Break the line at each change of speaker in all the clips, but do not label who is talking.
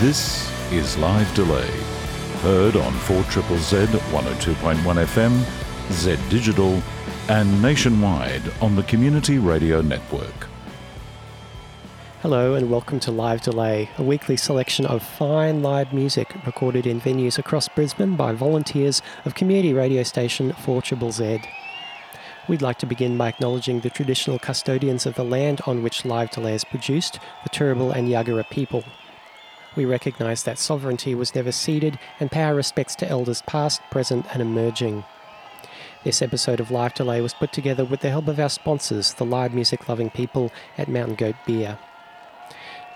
This is Live Delay. Heard on 4 Triple Z 102.1 FM, Z Digital, and nationwide on the Community Radio Network.
Hello and welcome to Live Delay, a weekly selection of fine live music recorded in venues across Brisbane by volunteers of community radio station 4 Z. We'd like to begin by acknowledging the traditional custodians of the land on which Live Delay is produced, the Turrbal and Yagara people. We recognise that sovereignty was never ceded and our respects to elders past, present, and emerging. This episode of Live Delay was put together with the help of our sponsors, the live music loving people at Mountain Goat Beer.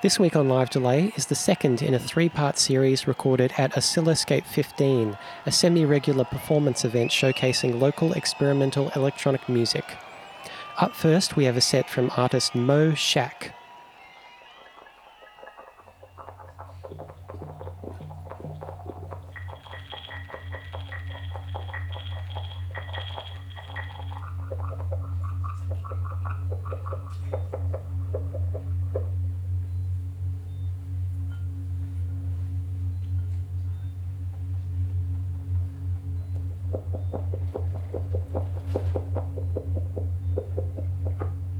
This week on Live Delay is the second in a three part series recorded at Oscilloscape 15, a semi regular performance event showcasing local experimental electronic music. Up first, we have a set from artist Mo Shack.
フフフフ。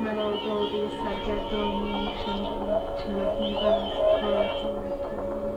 Narrow bodies are gathering, shambling, children, and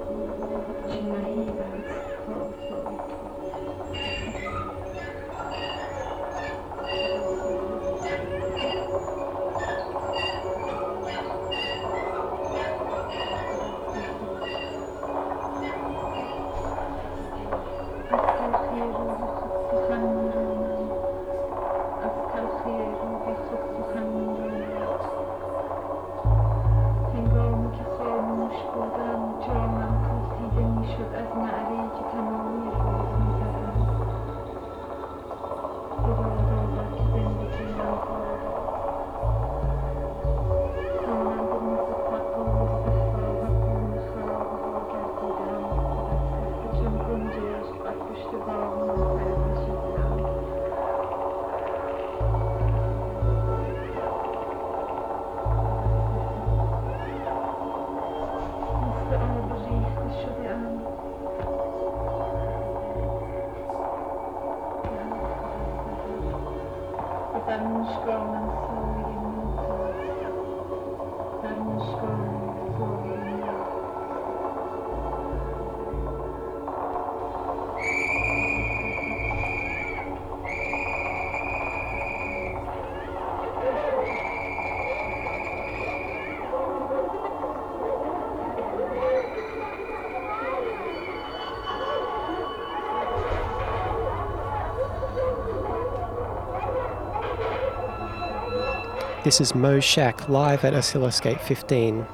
This is Mo Shack live at Oscilloscape 15.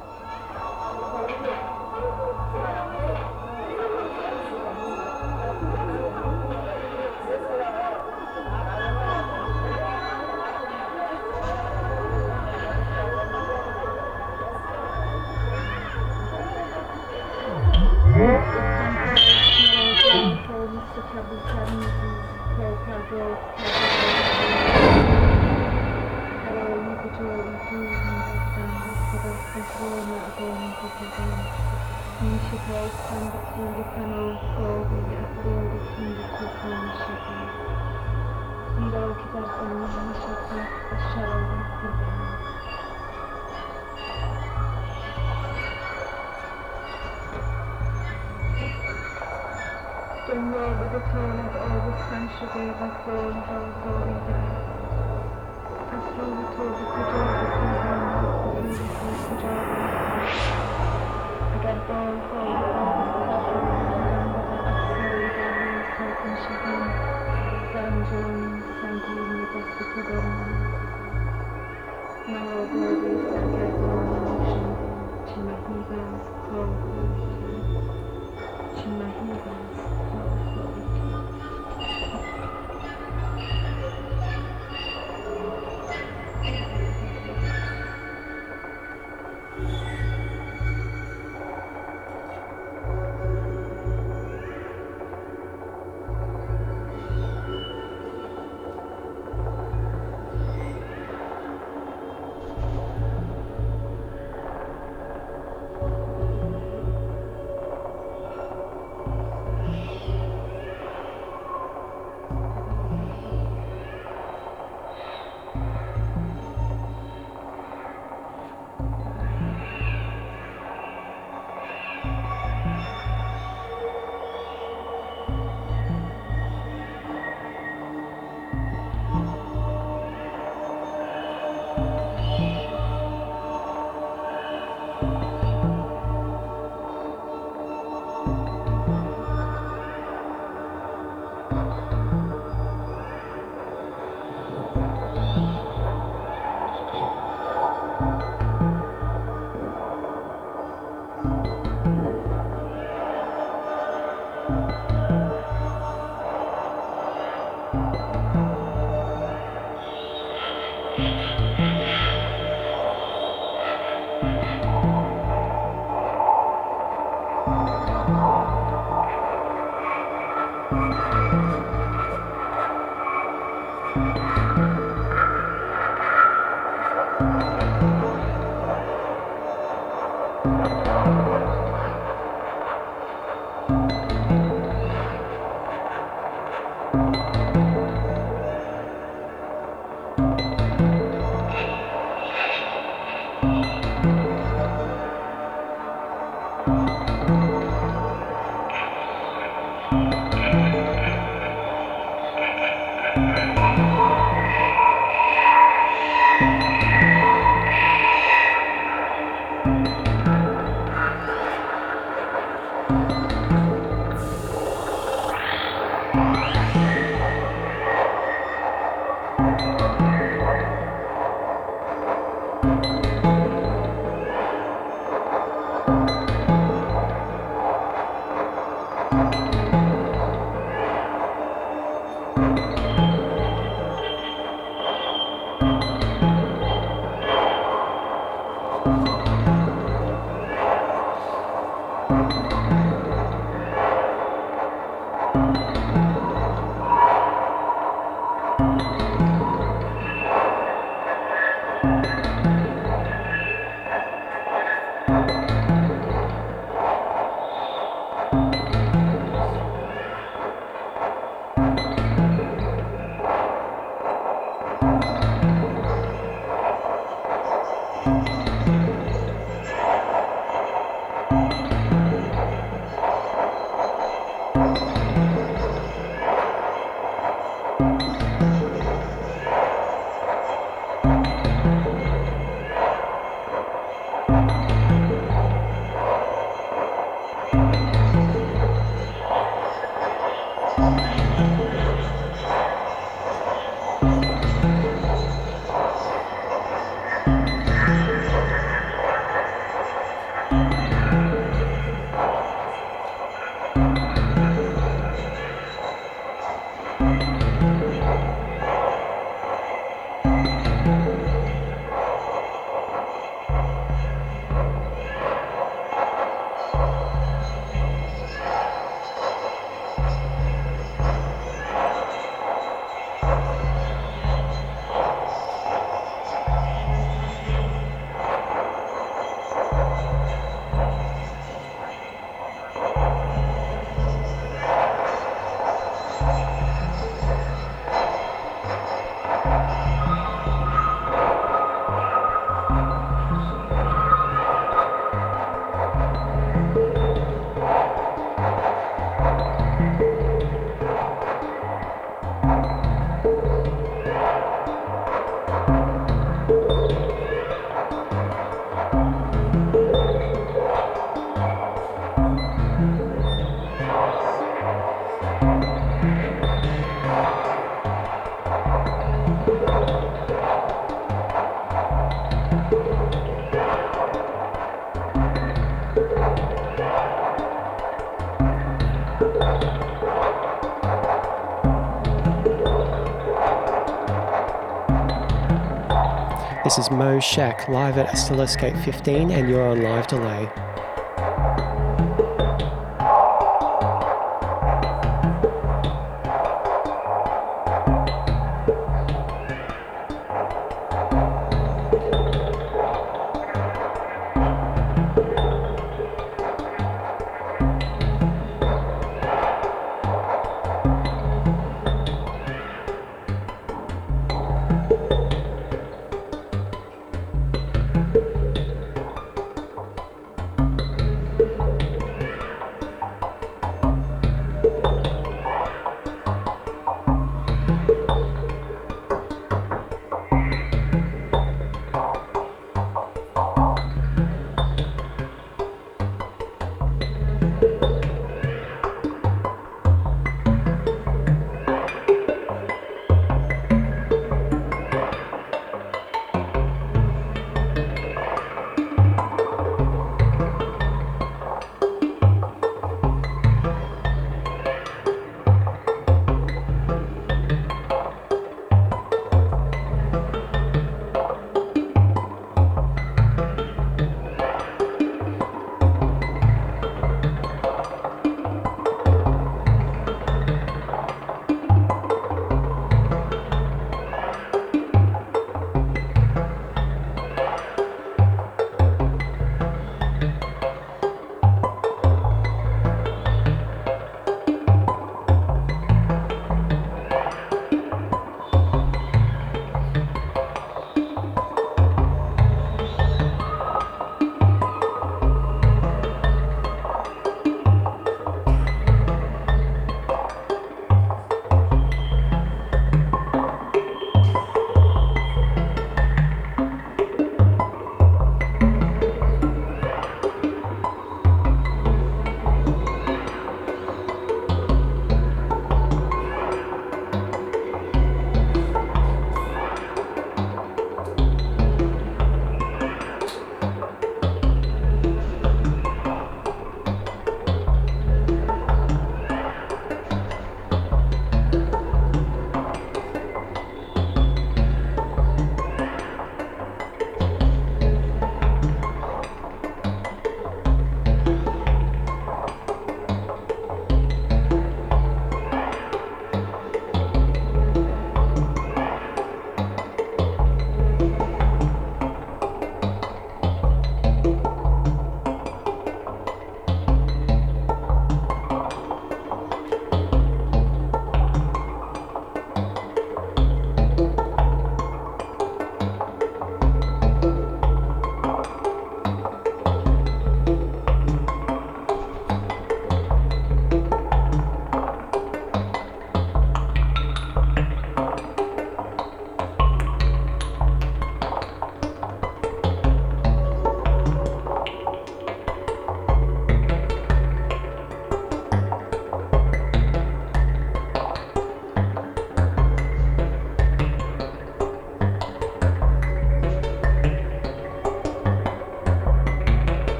This is Mo Shack live at Oscilloscape 15, and you're on live delay.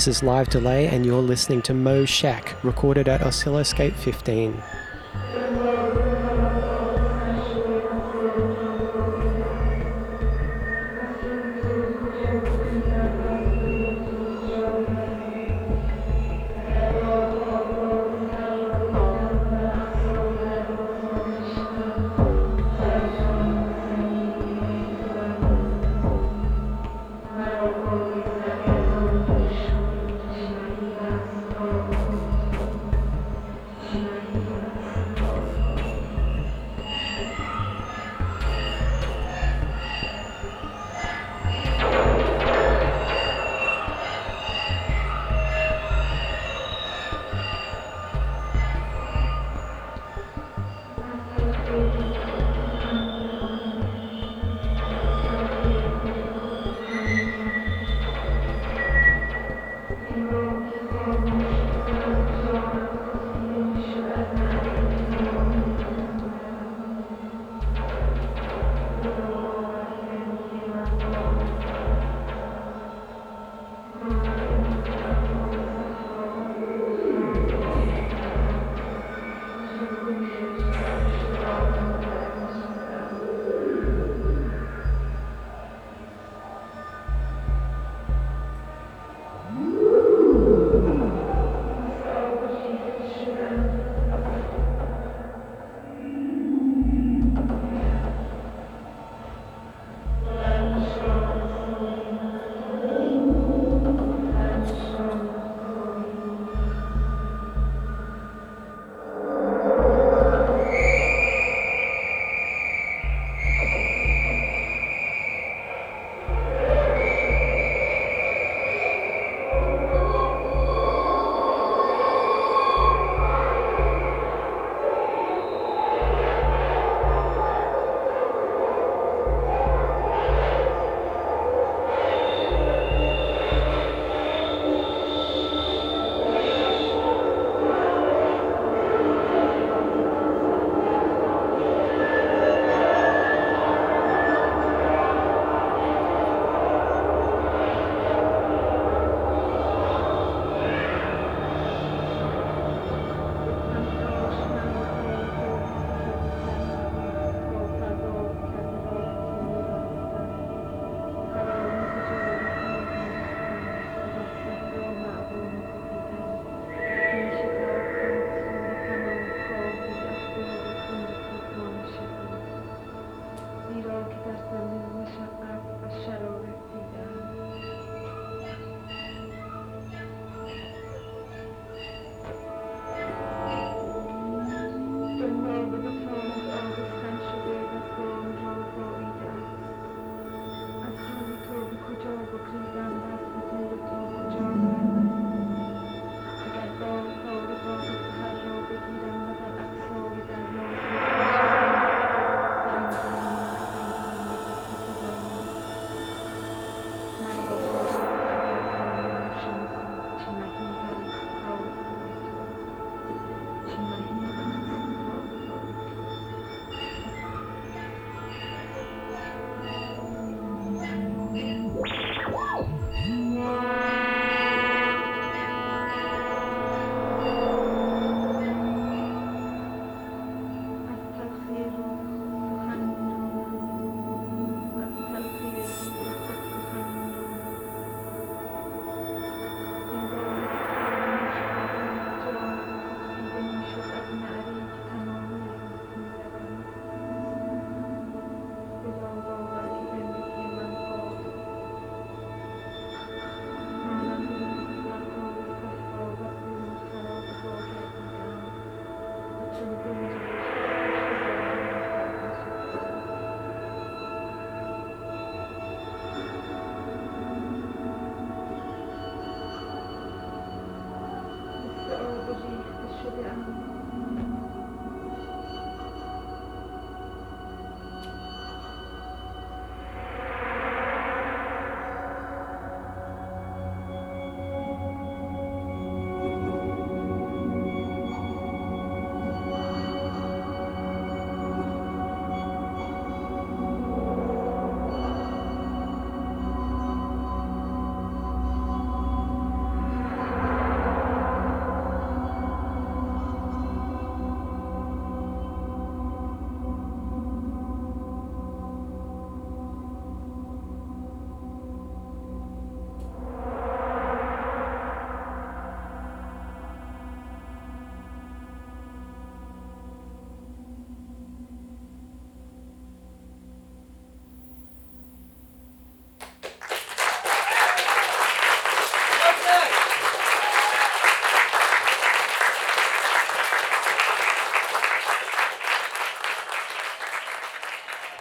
This is Live Delay, and you're listening to Mo Shack, recorded at Oscilloscape 15.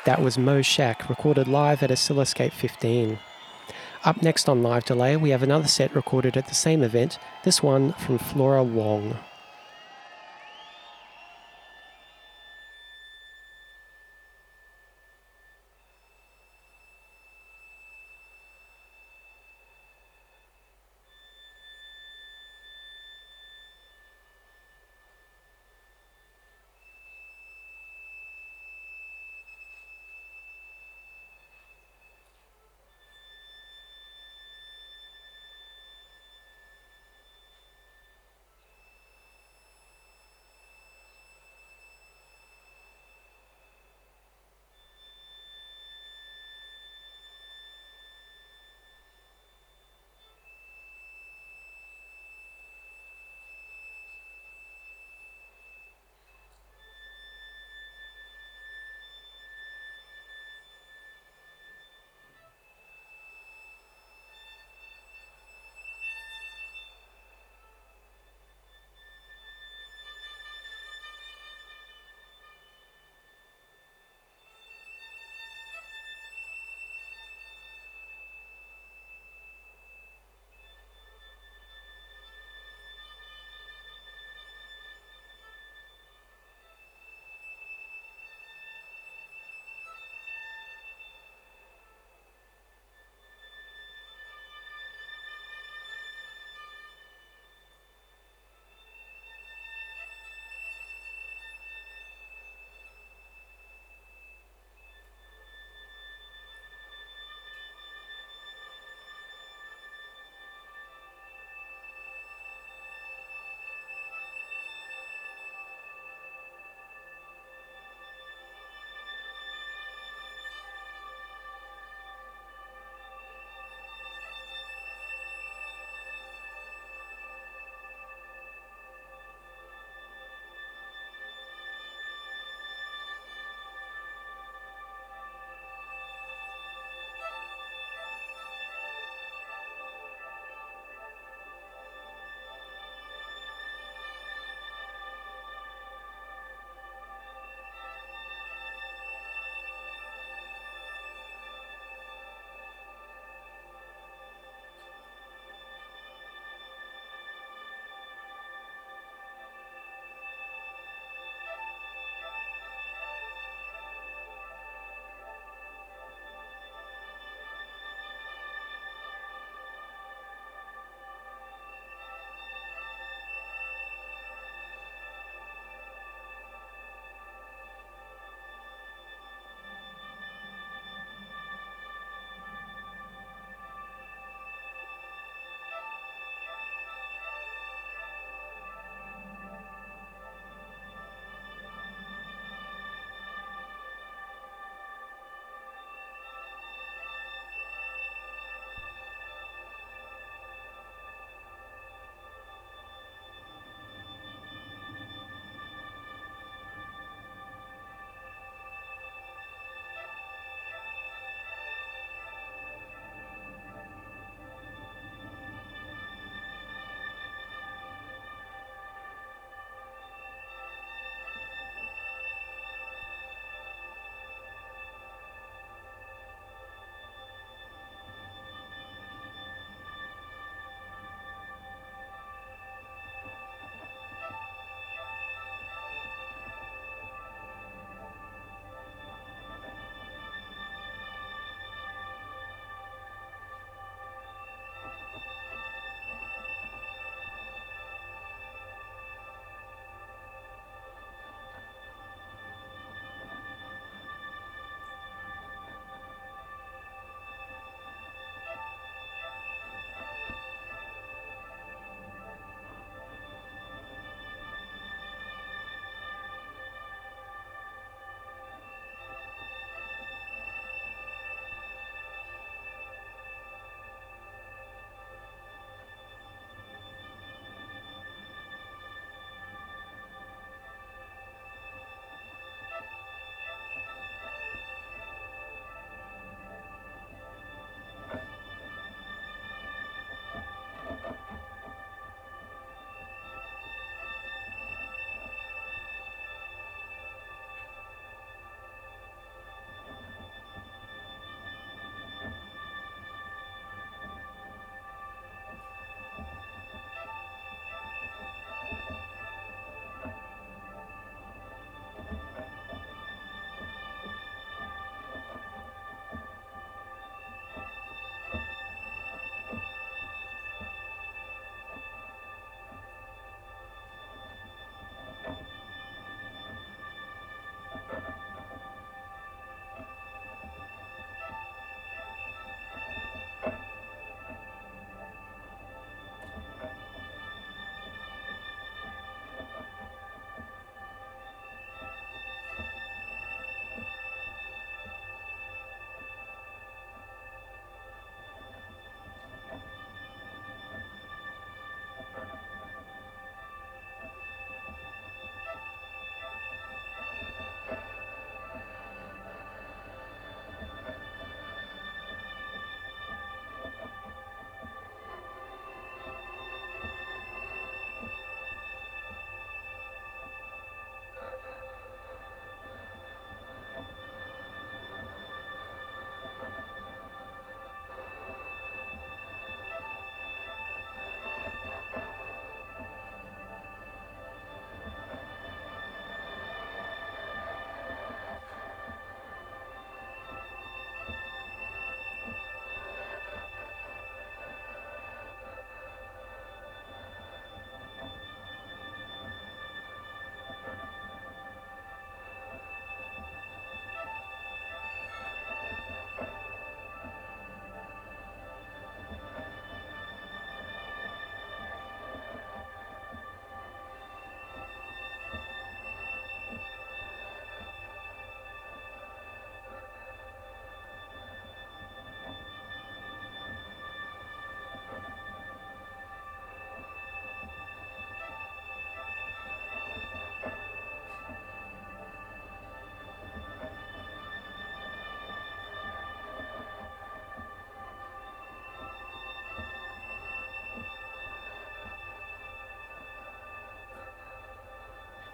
That was Mo Shack, recorded live at Oscilloscape 15. Up next on Live Delay, we have another set recorded at the same event, this one from Flora Wong.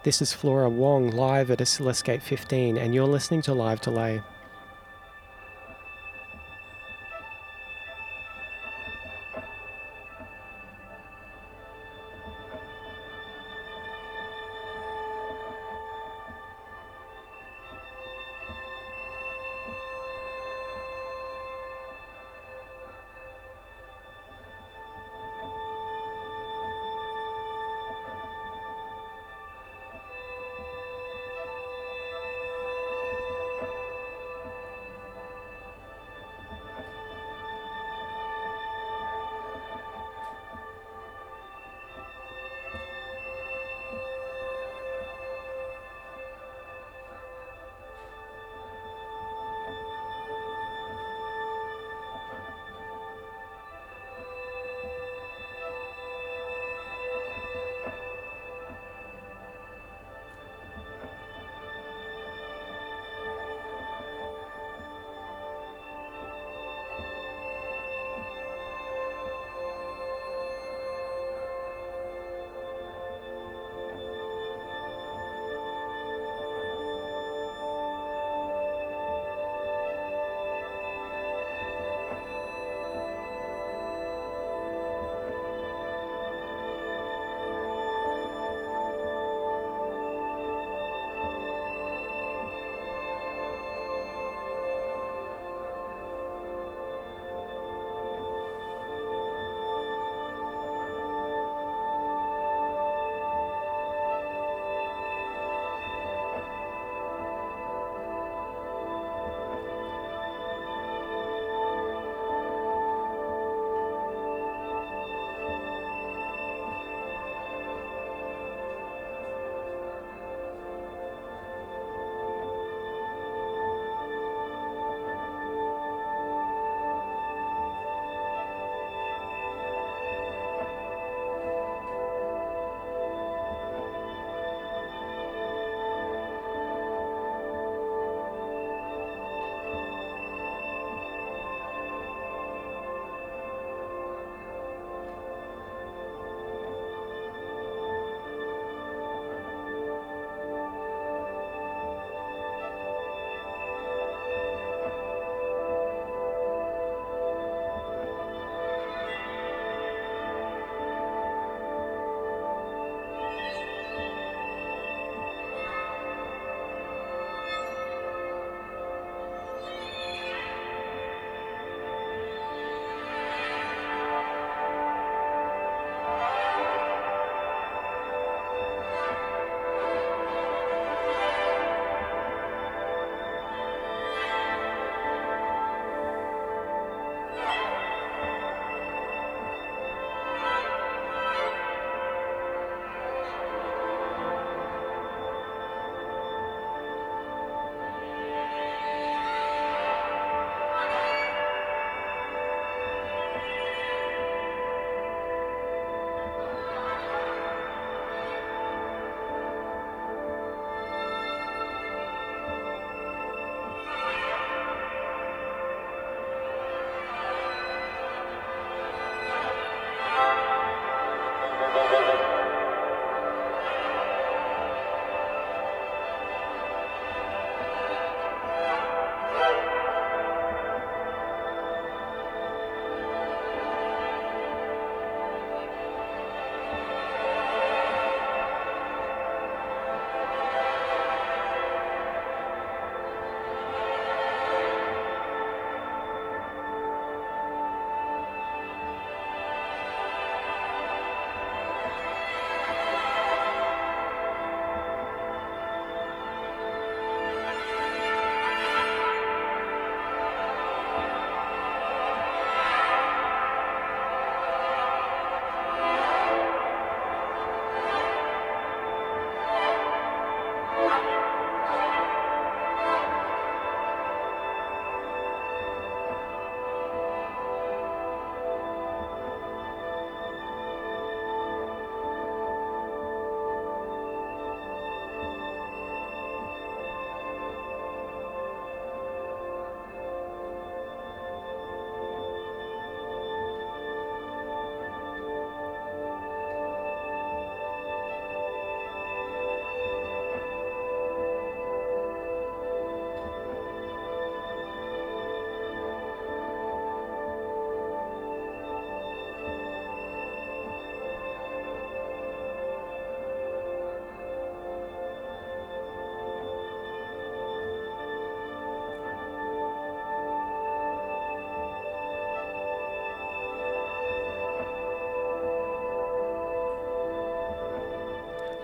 This is Flora Wong live at Oscilloscape 15, and you're listening to Live Delay.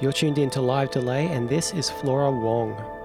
You're tuned in to Live Delay, and this is Flora Wong.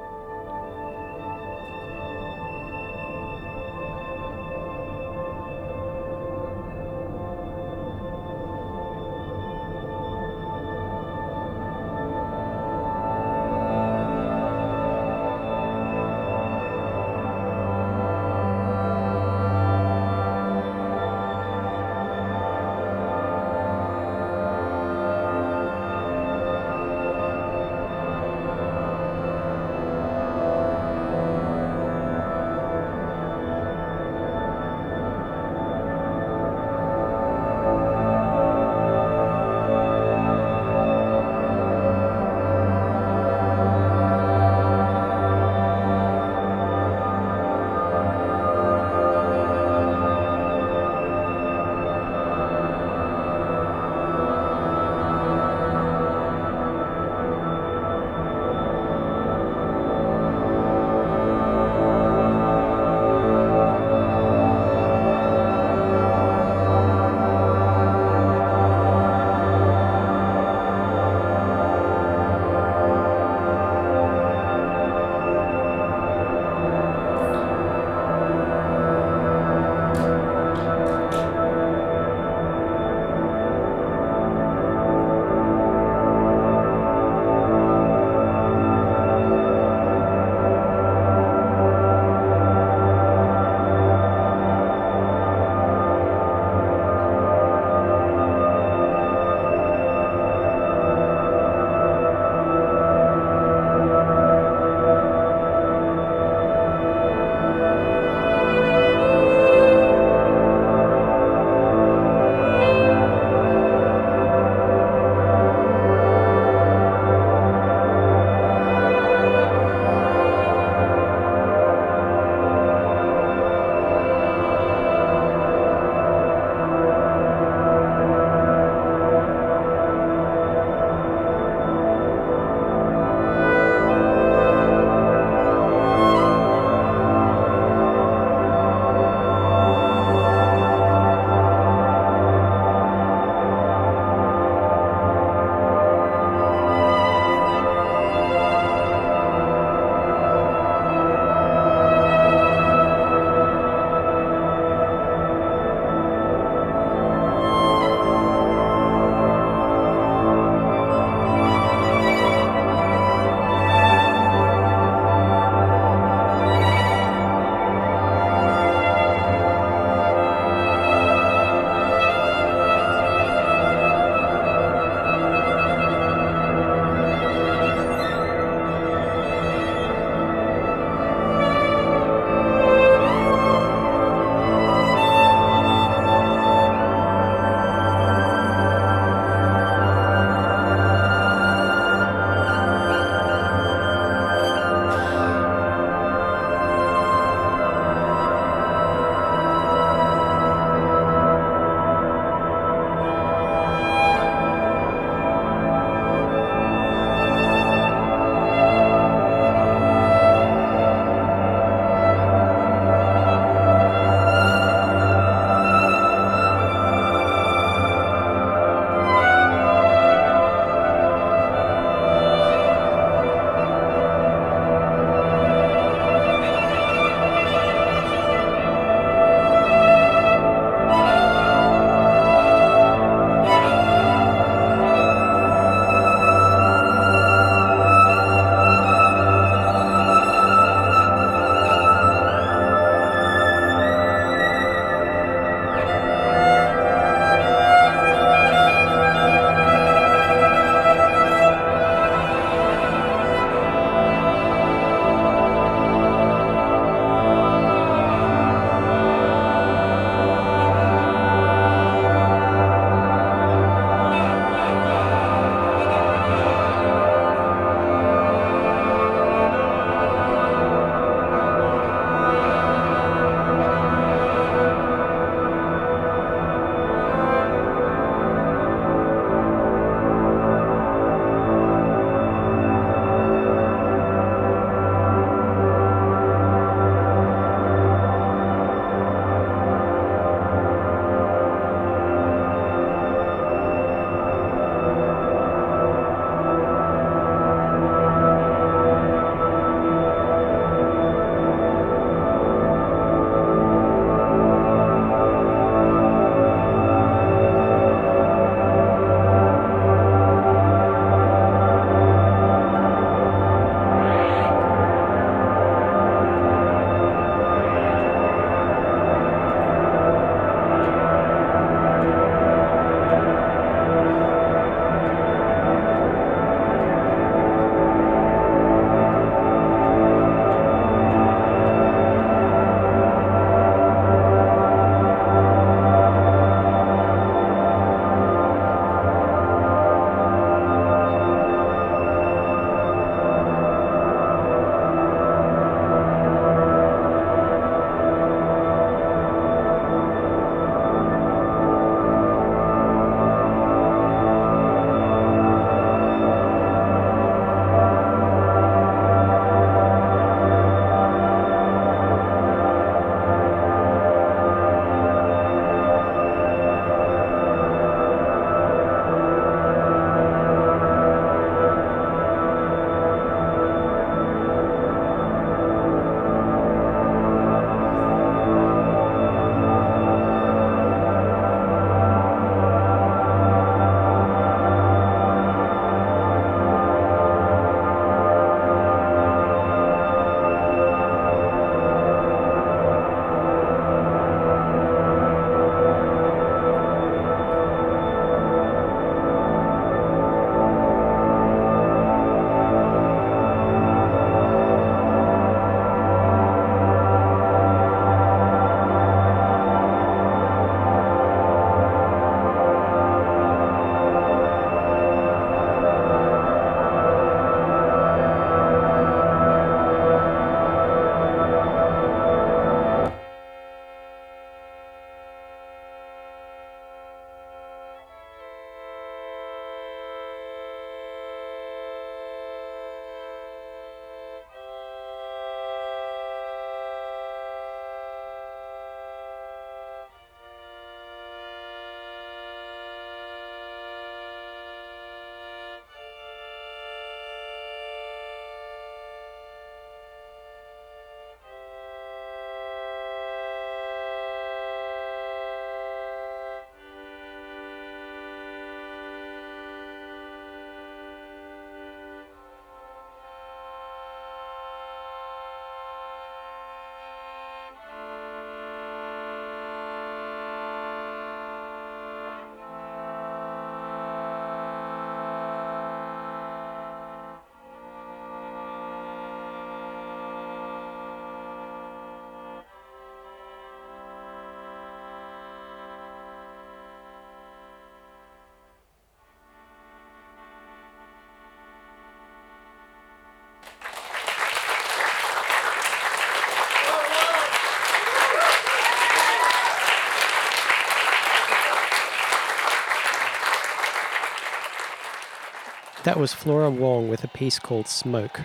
That was Flora Wong with a piece called Smoke.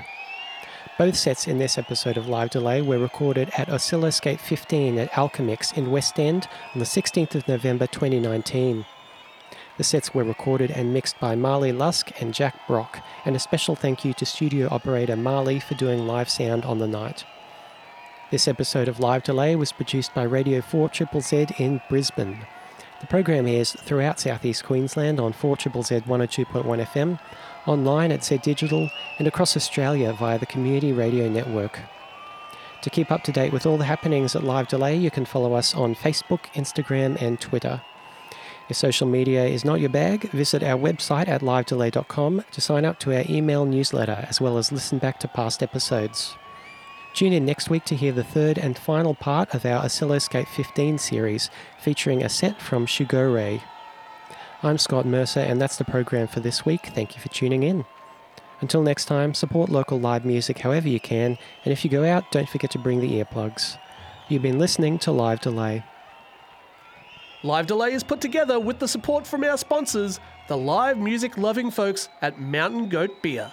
Both sets in this episode of Live Delay were recorded at Oscilloscape 15 at Alchemix in West End on the 16th of November 2019. The sets were recorded and mixed by Marley Lusk and Jack Brock, and a special thank you to studio operator Marley for doing live sound on the night. This episode of Live Delay was produced by Radio 4 Triple Z in Brisbane. The program airs throughout southeast Queensland on 4 Triple Z 102.1 FM, online at Zed Digital, and across Australia via the Community Radio Network. To keep up to date with all the happenings at Live Delay, you can follow us on Facebook, Instagram, and Twitter. If social media is not your bag, visit our website at livedelay.com to sign up to our email newsletter as well as listen back to past episodes. Tune in next week to hear the third and final part of our Oscilloscape 15 series featuring a set from Shugore. I'm Scott Mercer, and that's the program for this week. Thank you for tuning in. Until next time, support local live music however you can, and if you go out, don't forget to bring the earplugs. You've been listening to Live Delay.
Live Delay is put together with the support from our sponsors, the live music loving folks at Mountain Goat Beer.